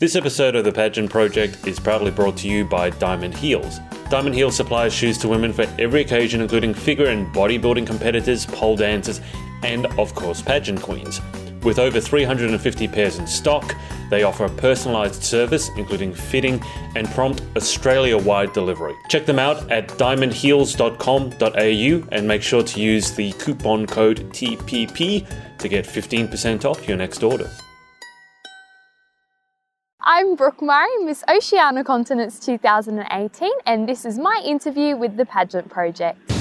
This episode of the Pageant Project is proudly brought to you by Diamond Heels. Diamond Heels supplies shoes to women for every occasion, including figure and bodybuilding competitors, pole dancers, and of course, pageant queens. With over 350 pairs in stock, they offer a personalised service, including fitting and prompt Australia wide delivery. Check them out at diamondheels.com.au and make sure to use the coupon code TPP to get 15% off your next order. I'm Brooke Murray, Miss Oceania Continents 2018, and this is my interview with the Pageant Project.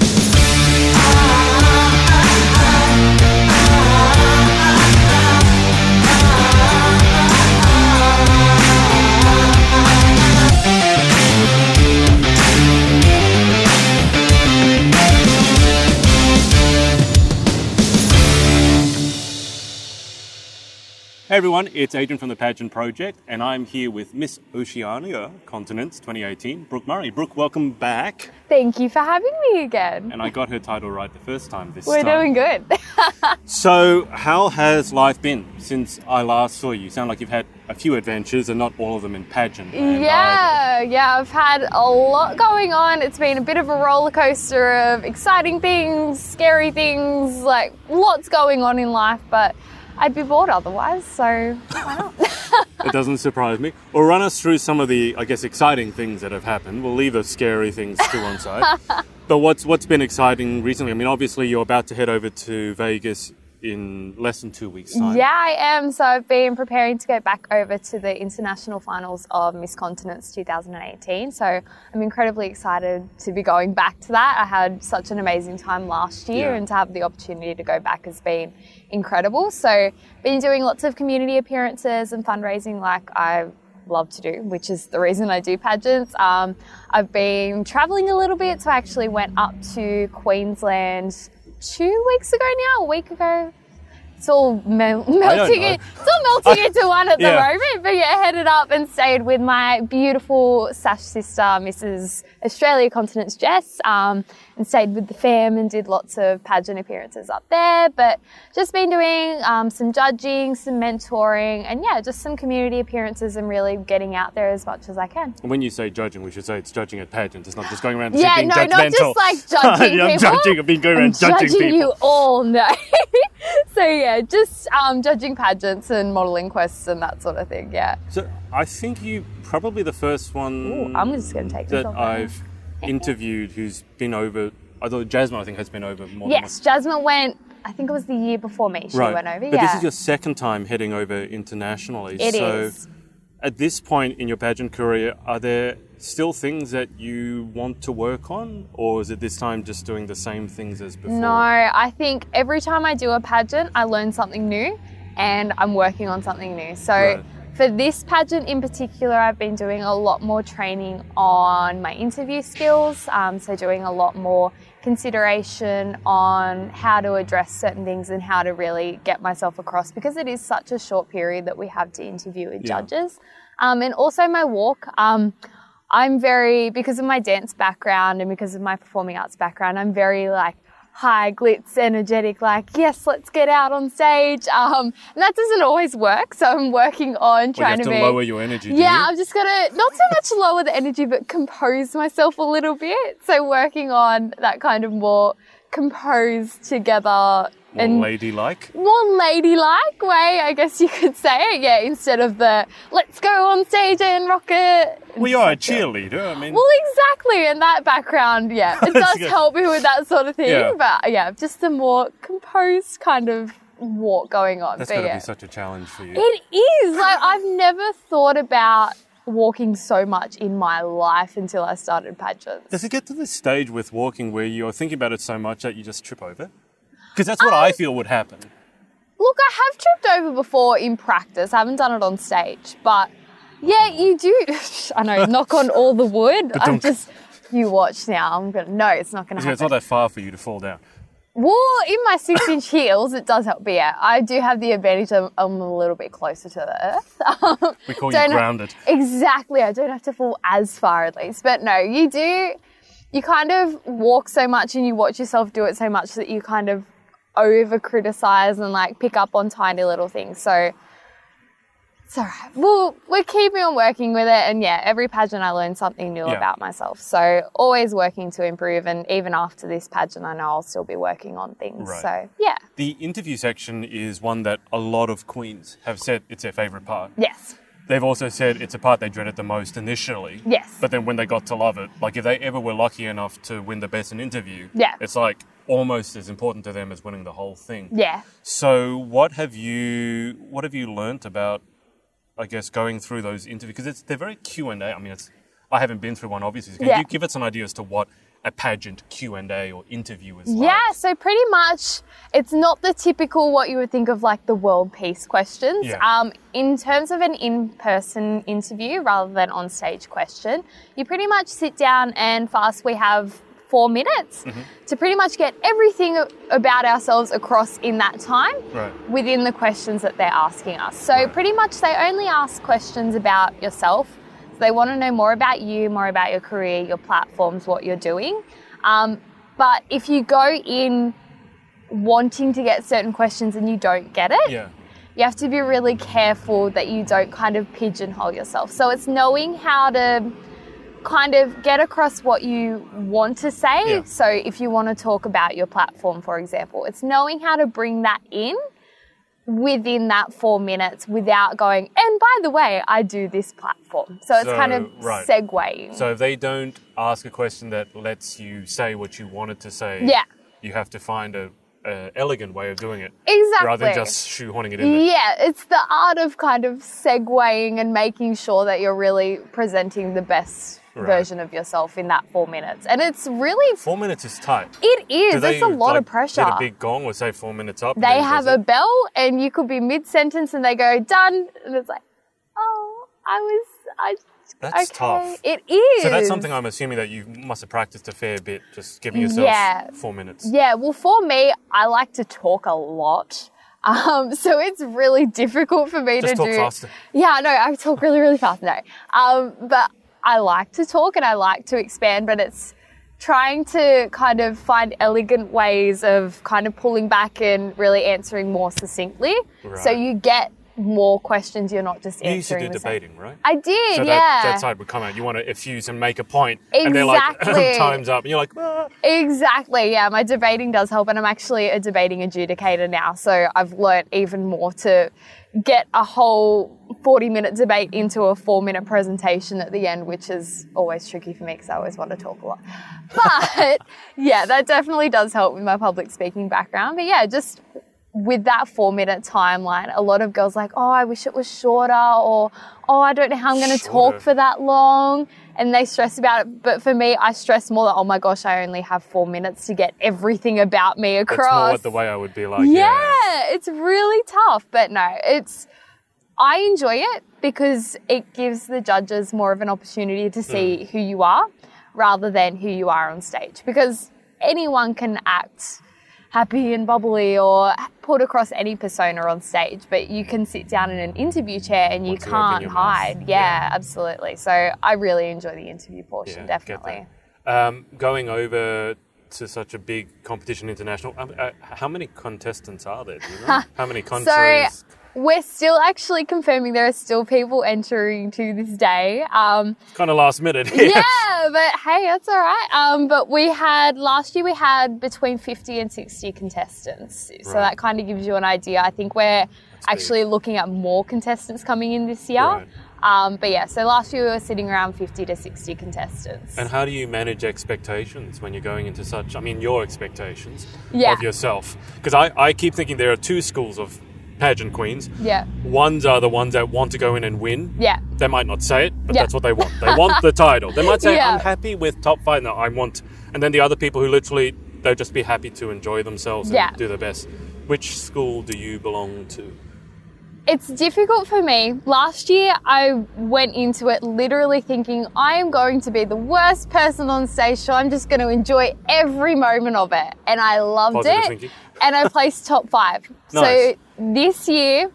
Hey everyone, it's Adrian from the Pageant Project, and I'm here with Miss Oceania Continents 2018, Brooke Murray. Brooke, welcome back. Thank you for having me again. And I got her title right the first time this year. We're time. doing good. So, how has life been since I last saw you? You sound like you've had a few adventures and not all of them in pageant. land either. yeah, yeah, I've had a lot going on. It's been a bit of a roller coaster of exciting things, scary things, like lots going on in life, but I'd be bored otherwise, so why not? It doesn't surprise me. Well, run us through some of the, I guess, exciting things that have happened. We'll leave the scary things to one side. but what's what's been exciting recently? I mean, obviously you're about to head over to Vegas in less than two weeks' time. Yeah, I am. So I've been preparing to go back over to the international finals of Miss Continents 2018. So I'm incredibly excited to be going back to that. I had such an amazing time last year, Yeah. and to have the opportunity to go back has been incredible. So been doing lots of community appearances and fundraising like I love to do, which is the reason I do pageants. Um, I've been traveling a little bit, so I actually went up to Queensland two weeks ago now, a week ago. It's all mel- melting. in- It's all melting into one at the moment. But yeah, headed up and stayed with my beautiful Sash sister, Mrs. Australia Continents Jess, um, and stayed with the fam and did lots of pageant appearances up there. But just been doing um, some judging, some mentoring, and yeah, just some community appearances and really getting out there as much as I can. When you say judging, we should say it's judging at pageants. It's not just going around Yeah, being no, judgmental. not just like judging I'm people. judging. I've been going I'm around judging, judging people. you all, no. so yeah, just um, judging pageants and modelling quests and that sort of thing. Yeah. So I think you probably the first one Ooh, I'm just gonna take this that off now. Interviewed who's been over. I thought Jasmine, I think, has been over more Yes, Jasmine went. I think it was the year before me. She once. went over. But yeah. this is your second time heading over internationally. It so is. at this point in your pageant career, are there still things that you want to work on, or is it this time just doing the same things as before? No, I think every time I do a pageant, I learn something new and I'm working on something new. So Right. For this pageant in particular, I've been doing a lot more training on my interview skills. Um, so doing a lot more consideration on how to address certain things and how to really get myself across because it is such a short period that we have to interview with Yeah. judges. Um, and also my walk. Um, I'm very, because of my dance background and because of my performing arts background, I'm very like high glitz, energetic, like, yes, let's get out on stage. Um, and that doesn't always work. So I'm working on trying have to be. lower your energy. yeah, you? I'm just gonna not so much lower the energy, but compose myself a little bit. So working on that kind of more composed together more and ladylike. more ladylike way, I guess you could say it. Yeah, instead of the let's go on stage and rock it. We are a cheerleader. I mean, Well, exactly. And that background, yeah, it does help me with that sort of thing. Yeah. But yeah, just a more composed kind of walk going on. that's got to yeah. be such a challenge for you. It is. Like I've never thought about walking so much in my life until I started pageants. Does it get to this stage with walking where you're thinking about it so much that you just trip over? Because that's what I feel would happen. Look, I have tripped over before in practice. I haven't done it on stage, but yeah, you do. I know, knock on all the wood. I'm just. You watch now. I'm gonna. No, it's not gonna It's not that far for you to fall down. Well, in my six-inch heels, it does help. But yeah, I do have the advantage. of I'm a little bit closer to the earth. Um, We call you grounded. Exactly. I don't have to fall as far at least. But no, you do. You kind of walk so much and you watch yourself do it so much that you kind of over criticize and like pick up on tiny little things. So It's all right. Well, we're keeping on working with it. And yeah, every pageant I learn something new Yeah. about myself. So always working to improve. And even after this pageant, I know I'll still be working on things. Right. So yeah, The interview section is one that a lot of queens have said it's their favourite part. yes, They've also said it's a part they dreaded the most initially. yes. But then when they got to love it, like if they ever were lucky enough to win the best in interview, Yeah. it's like almost as important to them as winning the whole thing. yeah. So what have you what have you learnt about I guess going through those interviews because it's they're very Q and A. I mean, it's I haven't been through one obviously. Can Yeah. you give us an idea as to what a pageant Q and A or interview is like? Yeah, so pretty much it's not the typical what you would think of like the world peace questions. Yeah. Um, in terms of an in person interview rather than on stage question, you pretty much sit down and fast we have four minutes Mm-hmm. to pretty much get everything about ourselves across in that time Right. within the questions that they're asking us. So Right. pretty much they only ask questions about yourself. So they want to know more about you, more about your career, your platforms, what you're doing. Um, but if you go in wanting to get certain questions and you don't get it, Yeah. you have to be really careful that you don't kind of pigeonhole yourself. So it's knowing how to kind of get across what you want to say. Yeah. So if you want to talk about your platform, for example, it's knowing how to bring that in within that four minutes without going, and by the way, I do this platform. So it's So, kind of right. segueing. So if they don't ask a question that lets you say what you wanted to say, Yeah. you have to find a, a elegant way of doing it exactly. rather than just shoehorning it in there. Yeah, it's the art of kind of segueing and making sure that you're really presenting the best Right. version of yourself in that four minutes. And it's really, Four minutes is tight. it is, it's a lot like, of pressure. Get a big gong or say four minutes up. they have a bell and you could be mid sentence and they go, done. And it's like, oh, I was, I, That's okay. tough. It is. So that's something I'm assuming that you must have practiced a fair bit, just giving yourself Yeah. four minutes. Yeah, well, for me, I like to talk a lot. Um, so it's really difficult for me Just to talk do. faster. Yeah, no, I talk really, really fast. No, um, but I like to talk and I like to expand, but it's trying to kind of find elegant ways of kind of pulling back and really answering more succinctly. So you get more questions. You're not just You used to do the same. debating, right? I did, so yeah. that, that side would come out. You want to effuse and make a point, and they're like, Exactly. "Time's up," and you're like, ah. Exactly, yeah. My debating does help, and I'm actually a debating adjudicator now, so I've learnt even more to get a whole 40 minute debate into a four minute presentation at the end, which is always tricky for me because I always want to talk a lot. But yeah, that definitely does help with my public speaking background. But yeah, just with that four minute timeline, a lot of girls like, oh, I wish it was shorter, or oh, I don't know how I'm going to talk for that long. And they stress about it. But for me, I stress more that, oh my gosh, I only have four minutes to get everything about me That's across. more the way I would be like, yeah, yeah. it's really tough. But no, it's, I enjoy it because it gives the judges more of an opportunity to see Mm. who you are rather than who you are on stage. Because anyone can act happy and bubbly or put across any persona on stage, but you can sit down in an interview chair and you Once can't mouth. hide. Yeah, absolutely. So I really enjoy the interview portion, Yeah, definitely. Um, going over to such a big competition, international. Um, uh, how many contestants are there? Do you know? how many countries? We're still actually confirming there are still people entering to this day. Um, kind of last minute. yeah, but hey, that's all right. Um, but we had last year we had between 50 and 60 contestants. So Right. that kind of gives you an idea. I think we're actually looking at more contestants coming in this year. Right. Um, but yeah, so last year we were sitting around 50 to 60 contestants. And how do you manage expectations when you're going into such? I mean, your expectations Yeah. of yourself. Because I, I keep thinking there are two schools of pageant queens. yeah, Ones are the ones that want to go in and win. yeah, They might not say it, but Yeah. that's what they want. They want the title. They might say, Yeah. "I'm happy with top five. No, I want. And then the other people who literally they'll just be happy to enjoy themselves and Yeah. do their best. Which school do you belong to? It's difficult for me. Last year, I went into it literally thinking I am going to be the worst person on stage, so I'm just going to enjoy every moment of it. And I loved Positive it. thinking. And I placed top five. Nice. So this year,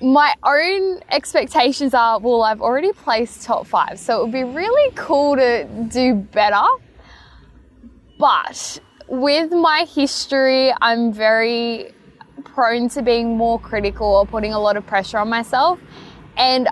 my own expectations are well, I've already placed top five, so it would be really cool to do better. But with my history, I'm very prone to being more critical or putting a lot of pressure on myself. And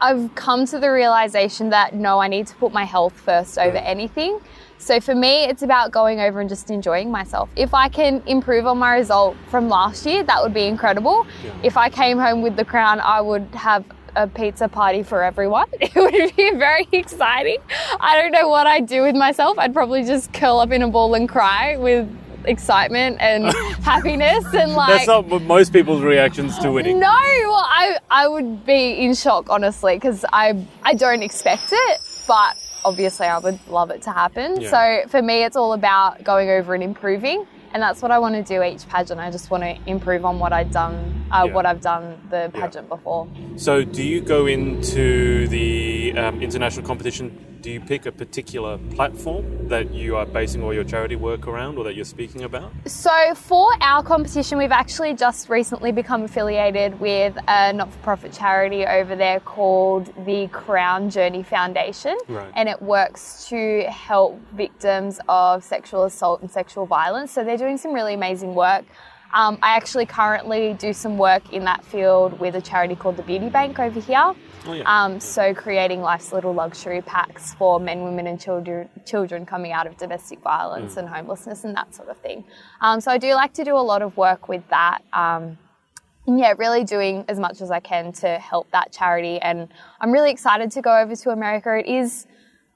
I've come to the realization that no, I need to put my health first over anything. So for me, it's about going over and just enjoying myself. If I can improve on my result from last year, that would be incredible. Yeah. If I came home with the crown, I would have a pizza party for everyone. It would be very exciting. I don't know what I'd do with myself. I'd probably just curl up in a ball and cry with excitement and happiness and like That's not most people's reactions to winning. no, well, I I would be in shock honestly because I I don't expect it, but obviously I would love it to happen. Yeah. So for me, it's all about going over and improving, and that's what I want to do each pageant. I just want to improve on what I've done, uh, Yeah. what I've done the pageant before. So, do you go into the um, international competition? Do you pick a particular platform that you are basing all your charity work around or that you're speaking about? So for our competition, we've actually just recently become affiliated with a not-for-profit charity over there called the Crown Journey Foundation, Right. and it works to help victims of sexual assault and sexual violence. So they're doing some really amazing work. Um, I actually currently do some work in that field with a charity called the Beauty Bank over here. Oh, yeah. Um, so creating life's little luxury packs for men, women, and children children coming out of domestic violence and homelessness and that sort of thing. Um, so I do like to do a lot of work with that. Um, and yeah, really doing as much as I can to help that charity. And I'm really excited to go over to America. It is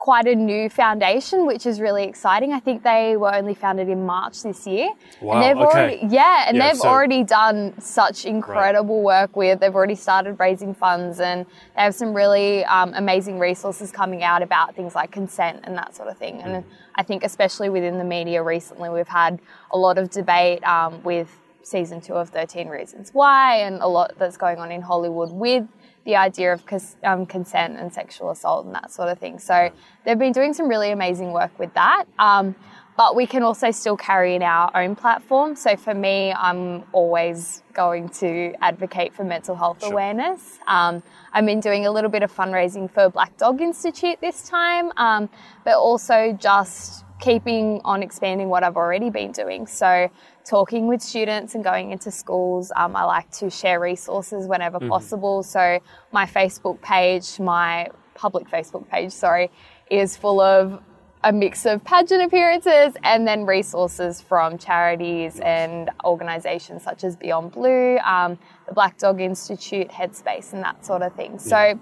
quite a new foundation, which is really exciting. I think they were only founded in March this year. Wow, And they've okay. already, yeah, and Yeah, they've so- already done such incredible work with. They've already started raising funds, and they have some really um, amazing resources coming out about things like consent and that sort of thing. And I think, especially within the media recently, we've had a lot of debate um, with season two of 13 Reasons Why, and a lot that's going on in Hollywood with the idea of cons- um, consent and sexual assault and that sort of thing. So they've been doing some really amazing work with that. Um, but we can also still carry in our own platform. So for me, I'm always going to advocate for mental health Sure. awareness. Um, I've been doing a little bit of fundraising for Black Dog Institute this time, um, but also just keeping on expanding what I've already been doing. So talking with students and going into schools. Um, I like to share resources whenever possible. So my Facebook page, my public Facebook page, sorry, is full of a mix of pageant appearances and then resources from charities and organisations such as Beyond Blue, um, the Black Dog Institute, Headspace, and that sort of thing. So,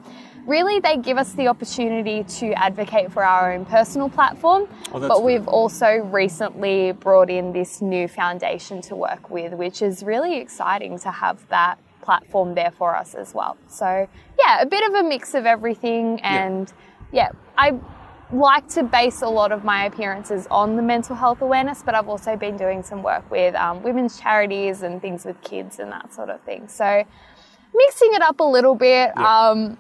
really, they give us the opportunity to advocate for our own personal platform, Oh, but we've also recently brought in this new foundation to work with, which is really exciting to have that platform there for us as well. So, yeah, a bit of a mix of everything and yeah, I like to base a lot of my appearances on the mental health awareness, but I've also been doing some work with um, women's charities and things with kids and that sort of thing. So mixing it up a little bit. Yeah. Um,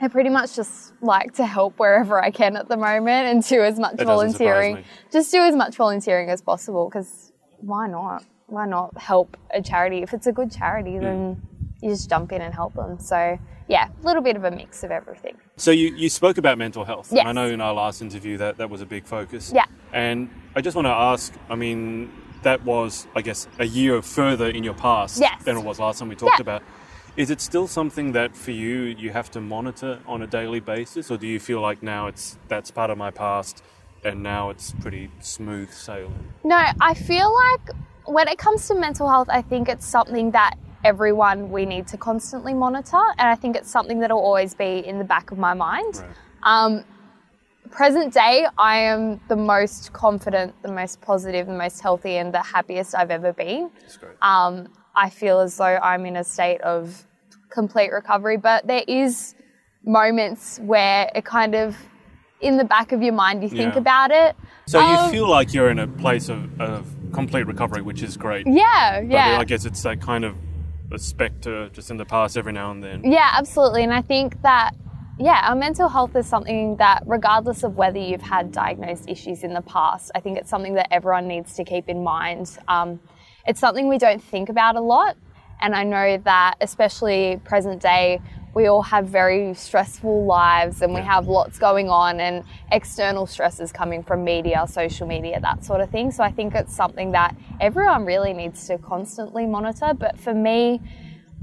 I pretty much just like to help wherever I can at the moment and do as much That volunteering. Just do as much volunteering as possible because why not? Why not help a charity? If it's a good charity, Mm. then you just jump in and help them. So yeah, a little bit of a mix of everything. So you, you spoke about mental health. Yes. I know in our last interview that that was a big focus. Yeah. And I just want to ask, I mean, that was, I guess, a year further in your past Yes. than it was last time we talked Yeah. about. Is it still something that for you you have to monitor on a daily basis, or do you feel like now it's that's part of my past, and now it's pretty smooth sailing? No, I feel like when it comes to mental health, I think it's something that everyone we need to constantly monitor, and I think it's something that will always be in the back of my mind. Right. Um, present day, I am the most confident, the most positive, the most healthy, and the happiest I've ever been. That's great. Um, I feel as though I'm in a state of complete recovery, but there is moments where it kind of in the back of your mind you think Yeah. about it. so um, you feel like you're in a place of, of complete recovery, which is great. Yeah, But yeah. I guess it's that kind of a spectre just in the past every now and then. Yeah, absolutely. And I think that, yeah, our mental health is something that, regardless of whether you've had diagnosed issues in the past, I think it's something that everyone needs to keep in mind. Um, it's something we don't think about a lot. And I know that, especially present day, we all have very stressful lives and we have lots going on and external stresses coming from media, social media, that sort of thing. So I think it's something that everyone really needs to constantly monitor. But for me,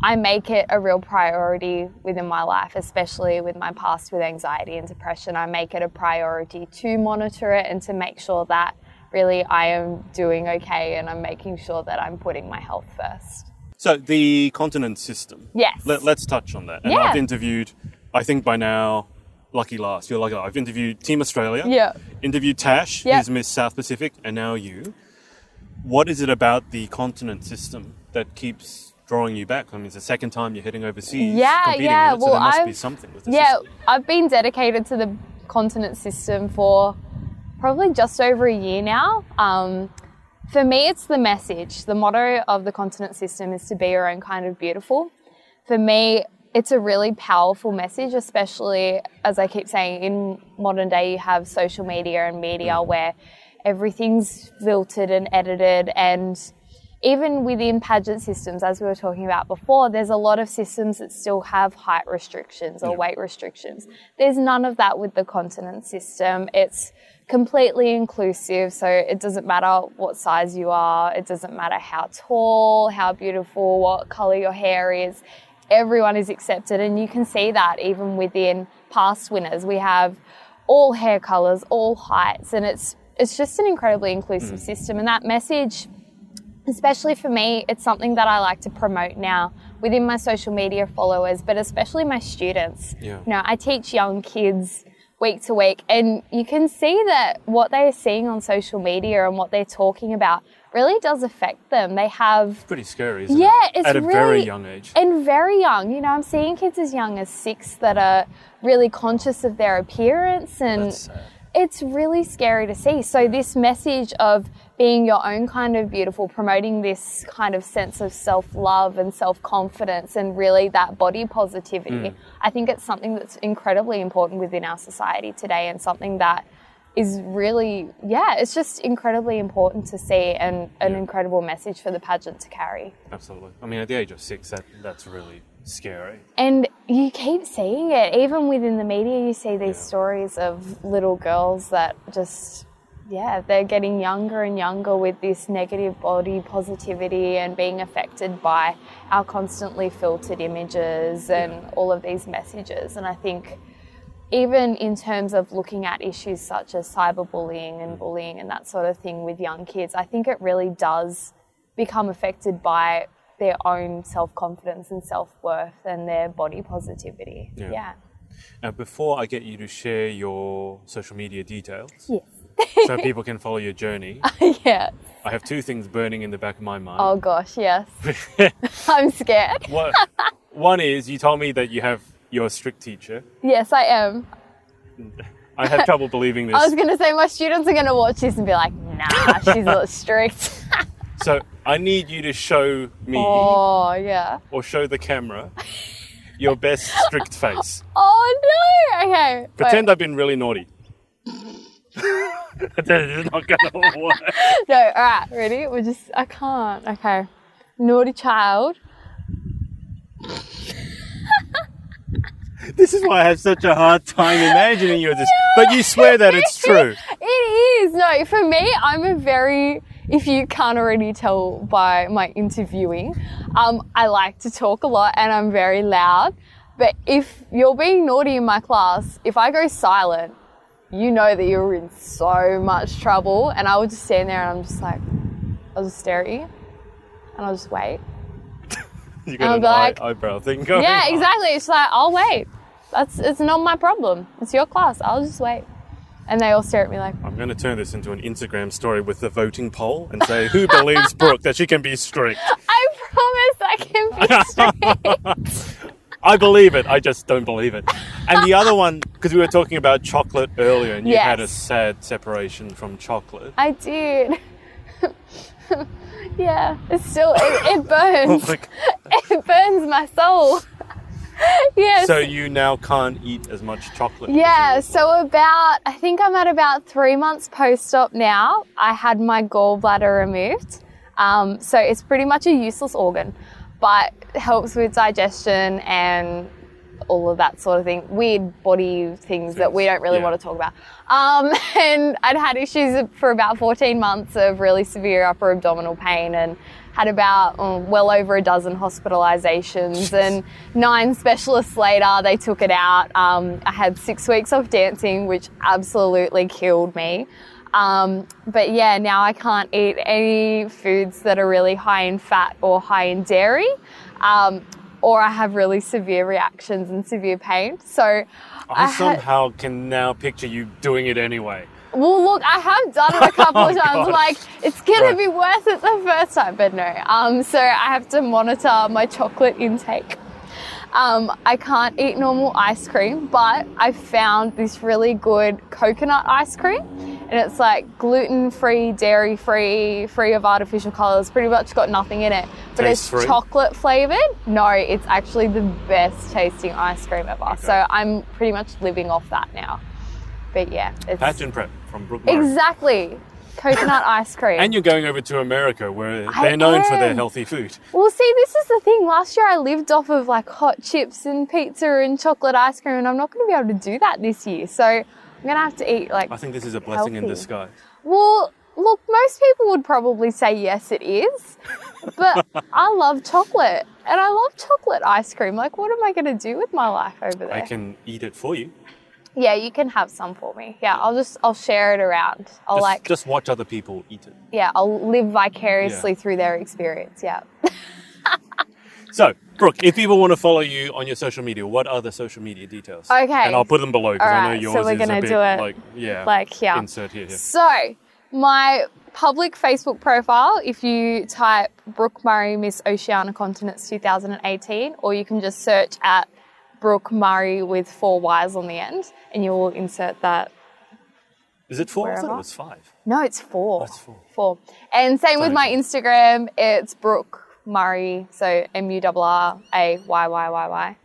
I make it a real priority within my life, especially with my past with anxiety and depression. I make it a priority to monitor it and to make sure that really I am doing okay and I'm making sure that I'm putting my health first. So the continent system. Yes. Let, us touch on that. And Yeah. I've interviewed, I think by now, lucky last. You're lucky. last. I've interviewed Team Australia. Yeah. Interviewed Tash, Yeah. who's Miss South Pacific, and now you. What is it about the continent system that keeps drawing you back? I mean, it's the second time you're heading overseas. Yeah, yeah, it, so well, there must be I've- something with the Yeah, system. I've been dedicated to the continent system for probably just over a year now. Um, for me, it's the message. The motto of the continent system is to be your own kind of beautiful. For me, it's a really powerful message, especially as I keep saying, in modern day, you have social media and media mm. where everything's filtered and edited and even within pageant systems, as we were talking about before, there's a lot of systems that still have height restrictions or Yeah. weight restrictions. There's none of that with the continent system. It's completely inclusive, so it doesn't matter what size you are, it doesn't matter how tall, how beautiful, what color your hair is. Everyone is accepted, and you can see that even within past winners. We have all hair colors, all heights, and it's it's just an incredibly inclusive mm. system. And that message especially for me, it's something that I like to promote now within my social media followers, but especially my students. Yeah. You know, I teach young kids week to week, and you can see that what they are seeing on social media and what they're talking about really does affect them. They have it's Pretty scary, isn't yeah, it? it's At a really, very young age. and very young. You know, I'm seeing kids as young as six that are really conscious of their appearance, and it's really scary to see. So this message of being your own kind of beautiful, promoting this kind of sense of self-love and self-confidence, and really that body positivity. Hmm. I think it's something that's incredibly important within our society today, and something that is really, yeah, it's just incredibly important to see and an Yeah. incredible message for the pageant to carry. Absolutely. I mean, at the age of six, that that's really scary. And you keep seeing it, even within the media, you see these Yeah. stories of little girls that just, yeah, they're getting younger and younger with this negative body positivity and being affected by our constantly filtered images and all of these messages. And I think even in terms of looking at issues such as cyberbullying and mm. bullying and that sort of thing with young kids, I think it really does become affected by their own self confidence and self worth and their body positivity. Yeah. Yeah. Now, before I get you to share your social media details, Yes. So people can follow your journey, uh, yeah. I have two things burning in the back of my mind. Oh gosh, yes. I'm scared. What- one is you told me that you have you're a strict teacher. Yes, I am. I have trouble believing this. I was going to say my students are going to watch this and be like, nah, she's not strict. So I need you to show me oh, yeah. or show the camera your best strict face. Oh no. Okay. wait. Pretend I've been really naughty. that is not going to work. No, all right, ready? We're just, I can't. Okay. Naughty child. This is why I have such a hard time imagining you as this. But you swear that it's true. It is. No, for me, I'm a very, if you can't already tell by my interviewing, um, I like to talk a lot and I'm very loud. But if you're being naughty in my class, if I go silent, you know that you're in so much trouble. And I would just stand there and I'm just like, I'll just stare at you and I'll just wait. You got an like- eye, eyebrow thing going. Yeah, exactly. It's like, I'll wait. That's, it's not my problem. It's your class. I'll just wait. And they all stare at me like, I'm going to turn this into an Instagram story with the voting poll and say who believes Brooke that she can be strict. I promise I can be straight. I believe it. I just don't believe it. And the other one, because we were talking about chocolate earlier, and you had a sad separation from chocolate. I did. yeah, it's still it, it burns. Like, it burns my soul. yes. so you now can't eat as much chocolate. yeah, so about I think I'm at about three months post-op now. I had my gallbladder removed, um, so it's pretty much a useless organ, but it helps with digestion and all of that sort of thing, weird body things that we don't really Yeah. want to talk about. Um, and I'd had issues for about 14 months of really severe upper abdominal pain and had about oh, well over a dozen hospitalizations and nine specialists later they took it out. Um, I had six weeks off dancing, which absolutely killed me. Um, but yeah, now I can't eat any foods that are really high in fat or high in dairy. Um, or I have really severe reactions and severe pain. So I, I somehow can now picture you doing it anyway. well, look, I have done it a couple of Oh, times. God. Like, it's gonna Right. be worth it the first time, but no. Um, so I have to monitor my chocolate intake. Um, I can't eat normal ice cream, but I found this really good coconut ice cream, and it's like gluten-free, dairy-free, free of artificial colors. Pretty much got nothing in it, but it's Taste-free? chocolate flavored. No, it's actually the best tasting ice cream ever. So I'm pretty much living off that now. But yeah, it's prep from Murray. Exactly. Coconut ice cream. And you're going over to America where I they're known for their healthy food. well, see, this is the thing. Last year I lived off of like hot chips and pizza and chocolate ice cream, and I'm not going to be able to do that this year. So I'm going to have to eat like. I think this is a blessing in disguise. Well, look, most people would probably say yes, it is. But I love chocolate, and I love chocolate ice cream. Like, what am I going to do with my life over there? I can eat it for you. Yeah, you can have some for me. Yeah, I'll just I'll share it around. I'll Just, like just watch other people eat it. yeah, I'll live vicariously Yeah. through their experience. Yeah. So, Brooke, if people want to follow you on your social media, what are the social media details? Okay. And I'll put them below because I know Alright, so yours we're is gonna a bit do it like yeah, like here. Insert here. here. So, my public Facebook profile, if you type Brooke Murray Miss Oceania Continents 2018, or you can just search at Brooke Murray with four Y's on the end, and you will insert that. Is it four? I thought it was five. No, it's four. Oh, That's four. Four. And same with my Instagram, it's Brooke Murray, so M U R R A Y Y Y Y.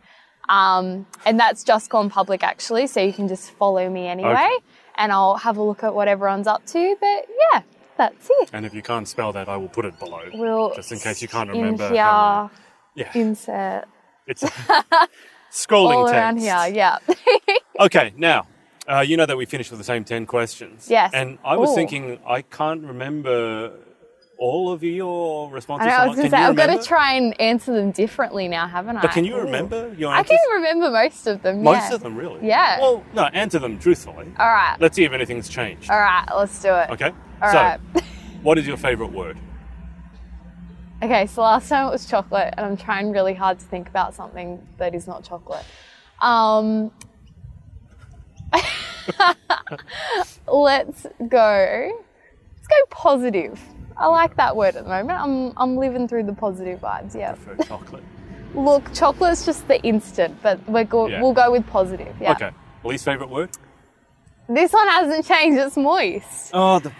Um, and that's just gone public actually, so you can just follow me anyway, Okay. and I'll have a look at what everyone's up to. But yeah, that's it. And if you can't spell that, I will put it below. We'll just in case you can't in remember. here, how Yeah. insert It's scrolling all text. around here. Yeah. Okay, now uh, you know that we finished with the same ten questions. Yes. And I was Ooh. thinking I can't remember all of your responses. I know. I was going to say I've got to try and answer them differently now, haven't I? But can you Ooh. remember your I can remember most of them. Most yeah. of them, really. Yeah. Well, no, answer them truthfully. All right. Let's see if anything's changed. All right. Let's do it. Okay. All so, right. what is your favorite word? Okay, so last time it was chocolate, and I'm trying really hard to think about something that is not chocolate. Um, let's go. Let's go positive. I like that word at the moment. I'm I'm living through the positive vibes. Yeah. For chocolate. Look, chocolate's just the instant, but we're go- Yeah. we'll go with positive. Yeah. Okay. Least favorite word? This one hasn't changed. It's moist. Oh, the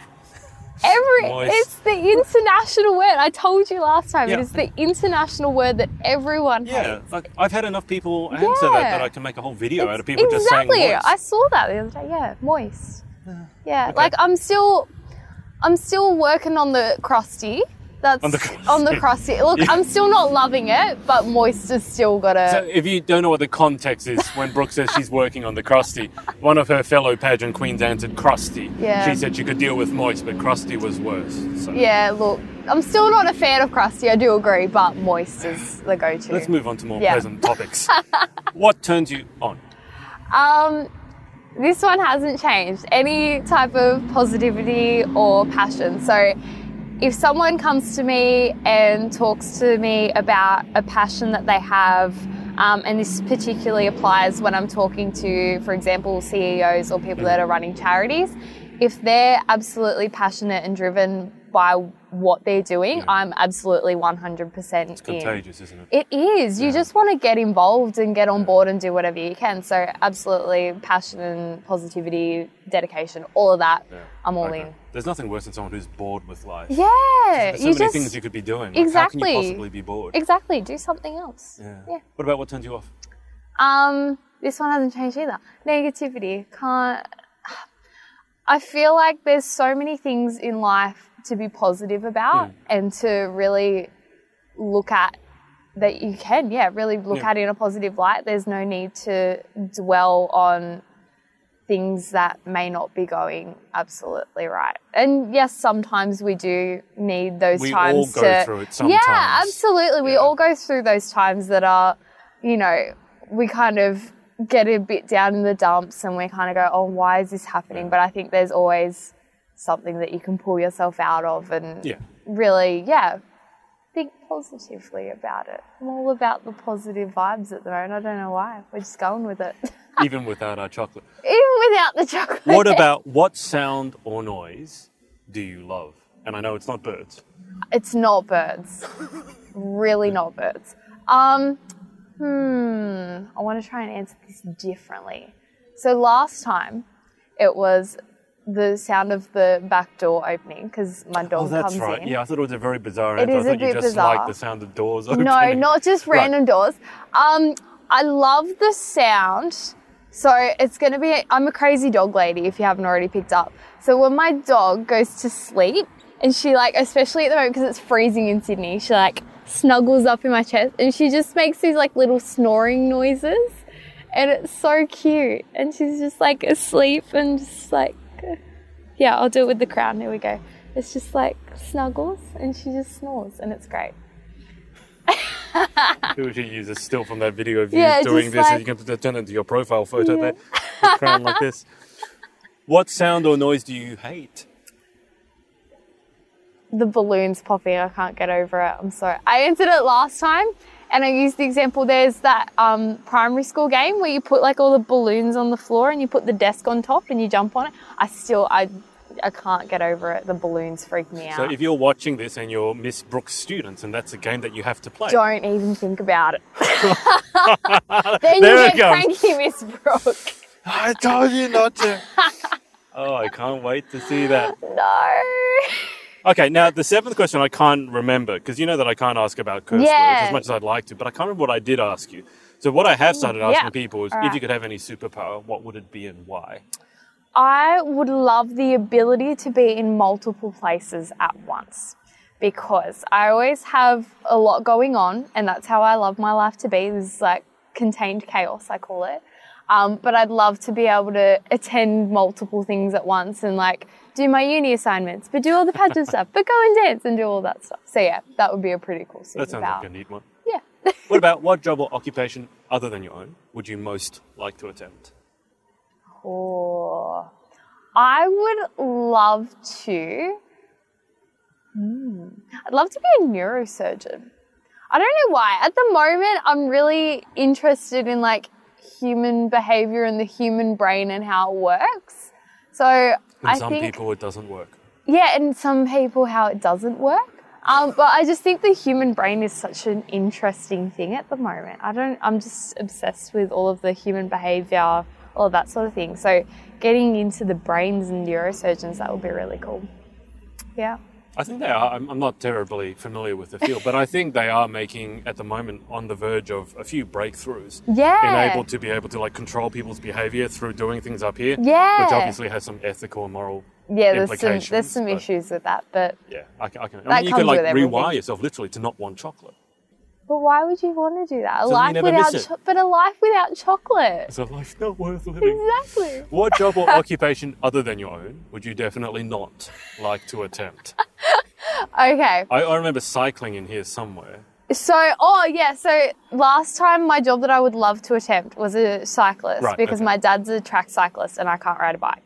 Every Moist. it's the international word. I told you last time. Yeah. It is the international word that everyone yeah. hates. Like I've had enough people answer that Yeah. that I can make a whole video out of people just exactly. saying moist. I saw that the other day. Yeah, moist. Yeah, like I'm still, I'm still working on the crusty. That's On the crusty. on the crusty. Look, Yeah. I'm still not loving it, but moist has still got to. So if you don't know what the context is when Brooke says she's working on the crusty, one of her fellow pageant queens answered crusty. Yeah. She said she could deal with moist, but crusty was worse. So yeah, look, I'm still not a fan of crusty. I do agree, but moist is the go-to. let's move on to more Yeah. pleasant topics. what turns you on? Um, this one hasn't changed. Any type of positivity or passion. So, if someone comes to me and talks to me about a passion that they have, um, and this particularly applies when I'm talking to, for example, CEOs or people that are running charities, if they're absolutely passionate and driven by what they're doing, I'm absolutely 100% in. Contagious, isn't it? It is. You just want to get involved and get on board and do whatever you can. So, absolutely, passion and positivity, dedication, all of that. Yeah. I'm all Okay. in. There's nothing worse than someone who's bored with life. Yeah, There's so many just things you could be doing. Like, How can Exactly. you possibly be bored? exactly do something else. yeah. yeah. What about what turns you off? Um, this one hasn't changed either. Negativity can't. I feel like there's so many things in life to be positive about Hmm. and to really look at that you can, yeah, really look Yeah. at in a positive light. There's no need to dwell on things that may not be going absolutely right. And yes, sometimes we do need those We all times go to through it sometimes. Yeah, absolutely. We Yeah. all go through those times that are, you know, we kind of get a bit down in the dumps and we kind of go, "Oh, why is this happening?" But I think there's always something that you can pull yourself out of and Yeah. really, yeah, think positively about it. I'm all about the positive vibes at the moment. I don't know why. We're just going with it. Even without our chocolate. Even without the chocolate. What about what sound or noise do you love? And I know it's not birds. It's not birds. really not birds. Um, hmm. I want to try and answer this differently. So last time, it was the sound of the back door opening because my dog Oh, that's comes right. in. Yeah, I thought it was a very bizarre It answer. is I a thought you bit just bizarre. liked the sound of doors opening. No, not just Right. random doors. Um, I love the sound. So it's going to be, I'm a crazy dog lady if you haven't already picked up. So when my dog goes to sleep and she like, especially at the moment because it's freezing in Sydney, she like snuggles up in my chest and she just makes these like little snoring noises. And it's so cute. And she's just like asleep and just like, yeah, I'll do it with the crown. There we go. It's just like snuggles and she just snores and it's great. Who would you use a still from that video of you Yeah, doing this and you can turn it into your profile photo there. The crown like this. What sound or noise do you hate? the balloons popping. I can't get over it. I'm sorry. I answered it last time and I use the example. There's that um, primary school game where you put like all the balloons on the floor and you put the desk on top and you jump on it. I still, I, I can't get over it. The balloons freak me out. So if you're watching this and you're Miss Brooke's students and that's a game that you have to play. Don't even think about it. then There you it get comes. cranky, Miss Brooke. I told you not to. oh, I can't wait to see that. No. Okay, now the seventh question I can't remember because you know that I can't ask about curse words as much as I'd like to, but I can't remember what I did ask you. So what I have started asking Yeah. people is All if you could have any superpower, what would it be and why? I would love the ability to be in multiple places at once because I always have a lot going on, and that's how I love my life to be. This is like contained chaos, I call it. Um, but I'd love to be able to attend multiple things at once and like do my uni assignments, but do all the pageant stuff, but go and dance and do all that stuff. So yeah, that would be a pretty cool That sounds like a neat one. Yeah. What about what job or occupation other than your own would you most like to attempt? Oh, I would love to. Hmm. I'd love to be a neurosurgeon. I don't know why. At the moment, I'm really interested in like human behavior and the human brain and how it works. So And I some think, people it doesn't work. yeah, and some people how it doesn't work. Um, but I just think the human brain is such an interesting thing at the moment. I don't. I'm just obsessed with all of the human behavior, all of that sort of thing. So getting into the brains and neurosurgeons that would be really cool. Yeah. I think they are. I'm, I'm not terribly familiar with the field, but I think they are making at the moment on the verge of a few breakthroughs. Yeah. Able to be able to like control people's behavior through doing things up here. Yeah. Which obviously has some ethical and moral Yeah. There's some there's some issues with that, but Yeah, I, can- I can. I That mean, you comes could like with rewire yourself literally to not want chocolate. but why would you want to do that? A So life never without cho- but a life without chocolate. It's a life not worth living. Exactly. What job or occupation other than your own would you definitely not like to attempt? Okay. I, I remember cycling in here somewhere. So, oh yeah, so last time my job that I would love to attempt was a cyclist Right, because okay. my dad's a track cyclist and I can't ride a bike.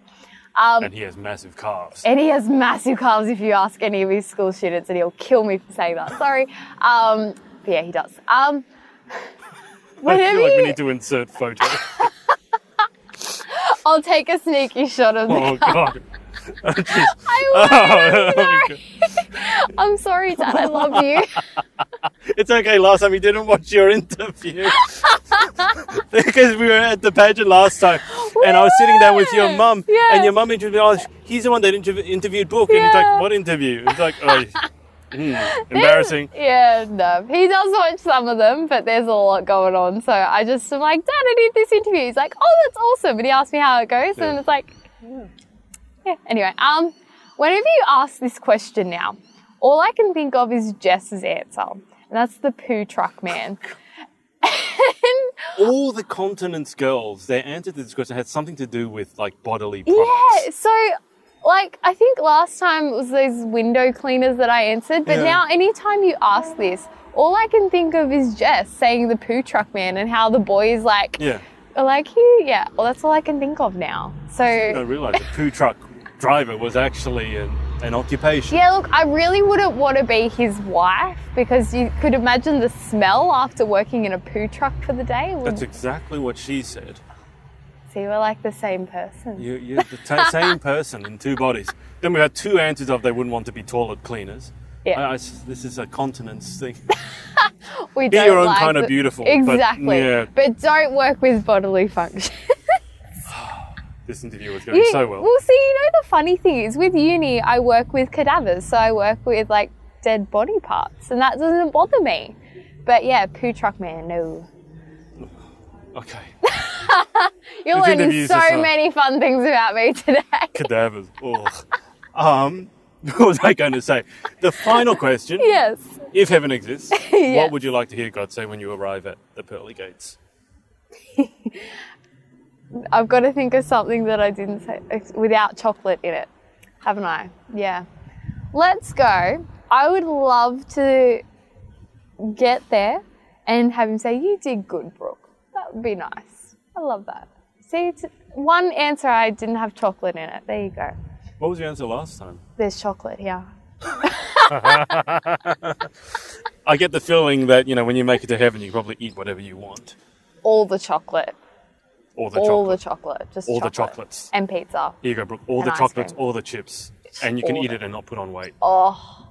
Um, and he has massive calves. and he has massive calves if you ask any of his school students, and he'll kill me for saying that. Sorry. Um, but yeah, he does. Um, I feel like we need to insert photo. I'll take a sneaky shot of the oh god. Jeez. I Oh, will. oh, God. I'm sorry, Dad. I love you. It's okay. Last time we didn't watch your interview because we were at the pageant last time, and I was sitting down with your Yeah, mum, yeah. and your mum interviewed. Oh, he's the one that interv- interviewed Brooke, and he's like, "What interview?" It's like, "Oh, hmm, embarrassing." Yeah, no. He does watch some of them, but there's a lot going on. So I just am like, Dad, I did this interview. He's like, Oh, that's awesome. And he asked me how it goes, and it's like, yeah. Anyway, um, whenever you ask this question now, all I can think of is Jess's answer. and that's the poo truck man. All the continents girls, their answer to this question had something to do with like bodily products. Yeah, so like I think last time it was those window cleaners that I answered, but Yeah. now anytime you ask this, all I can think of is Jess saying the poo truck man and how the boys like Yeah. are like you. Yeah, well that's all I can think of now. So I realised the poo truck driver was actually an, an occupation. yeah, look, I really wouldn't want to be his wife because you could imagine the smell after working in a poo truck for the day. Would, That's exactly what she said. see, we're like the same person. You, you're the ta same person in two bodies. Then we had two answers of they wouldn't want to be toilet cleaners. Yeah. I- I this is a continence thing. We Be don't your own like kind of the- beautiful, but, Exactly. yeah. but don't work with bodily function. This interview was going You- so well. Well, see, you know the funny thing is with uni, I work with cadavers, so I work with like dead body parts, and that doesn't bother me. But yeah, poo truck man, no. Okay. You're This learning so just many fun things about me today. Cadavers. Ugh. Um, what was I going to say? The final question. yes. If heaven exists, Yes. what would you like to hear God say when you arrive at the pearly gates? I've got to think of something that I didn't say without chocolate in it, haven't I? Yeah. Let's go. I would love to get there and have him say, You did good, Brooke. That would be nice. I love that. See, it's one answer I didn't have chocolate in it. There you go. What was your answer last time? There's chocolate here. I get the feeling that, you know, when you make it to heaven, you probably eat whatever you want. All the chocolate. All the all chocolate. the chocolate. Just All the chocolate. chocolates. And pizza. Here you go, Brooke. All And the chocolates, cream. all the chips. And you can All eat it and not put on weight. Oh,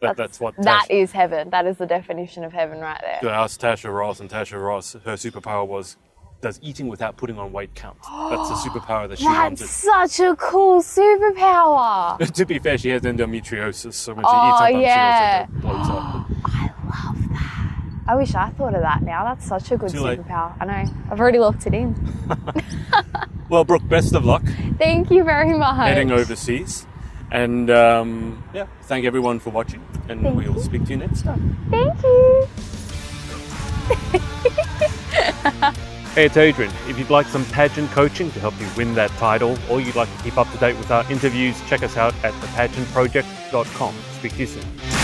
That, that's what that is heaven. That is the definition of heaven right there. I asked Tasha Ross, and Tasha Ross, her superpower was does eating without putting on weight count? That's the superpower that she That's wanted. such a cool superpower. to be fair, she has endometriosis, so when she Oh, eats sometimes yeah. she also bloats up. I that. I wish I thought of that now. That's such a good superpower. I know. I've already locked it in. Well, Brooke, best of luck Thank you very much. heading overseas. And um, yeah, thank everyone for watching, and Thank we'll you. speak to you next time. Thank you. Hey, it's Adrian. If you'd like some pageant coaching to help you win that title, or you'd like to keep up to date with our interviews, check us out at thepageantproject.com. Speak to you soon.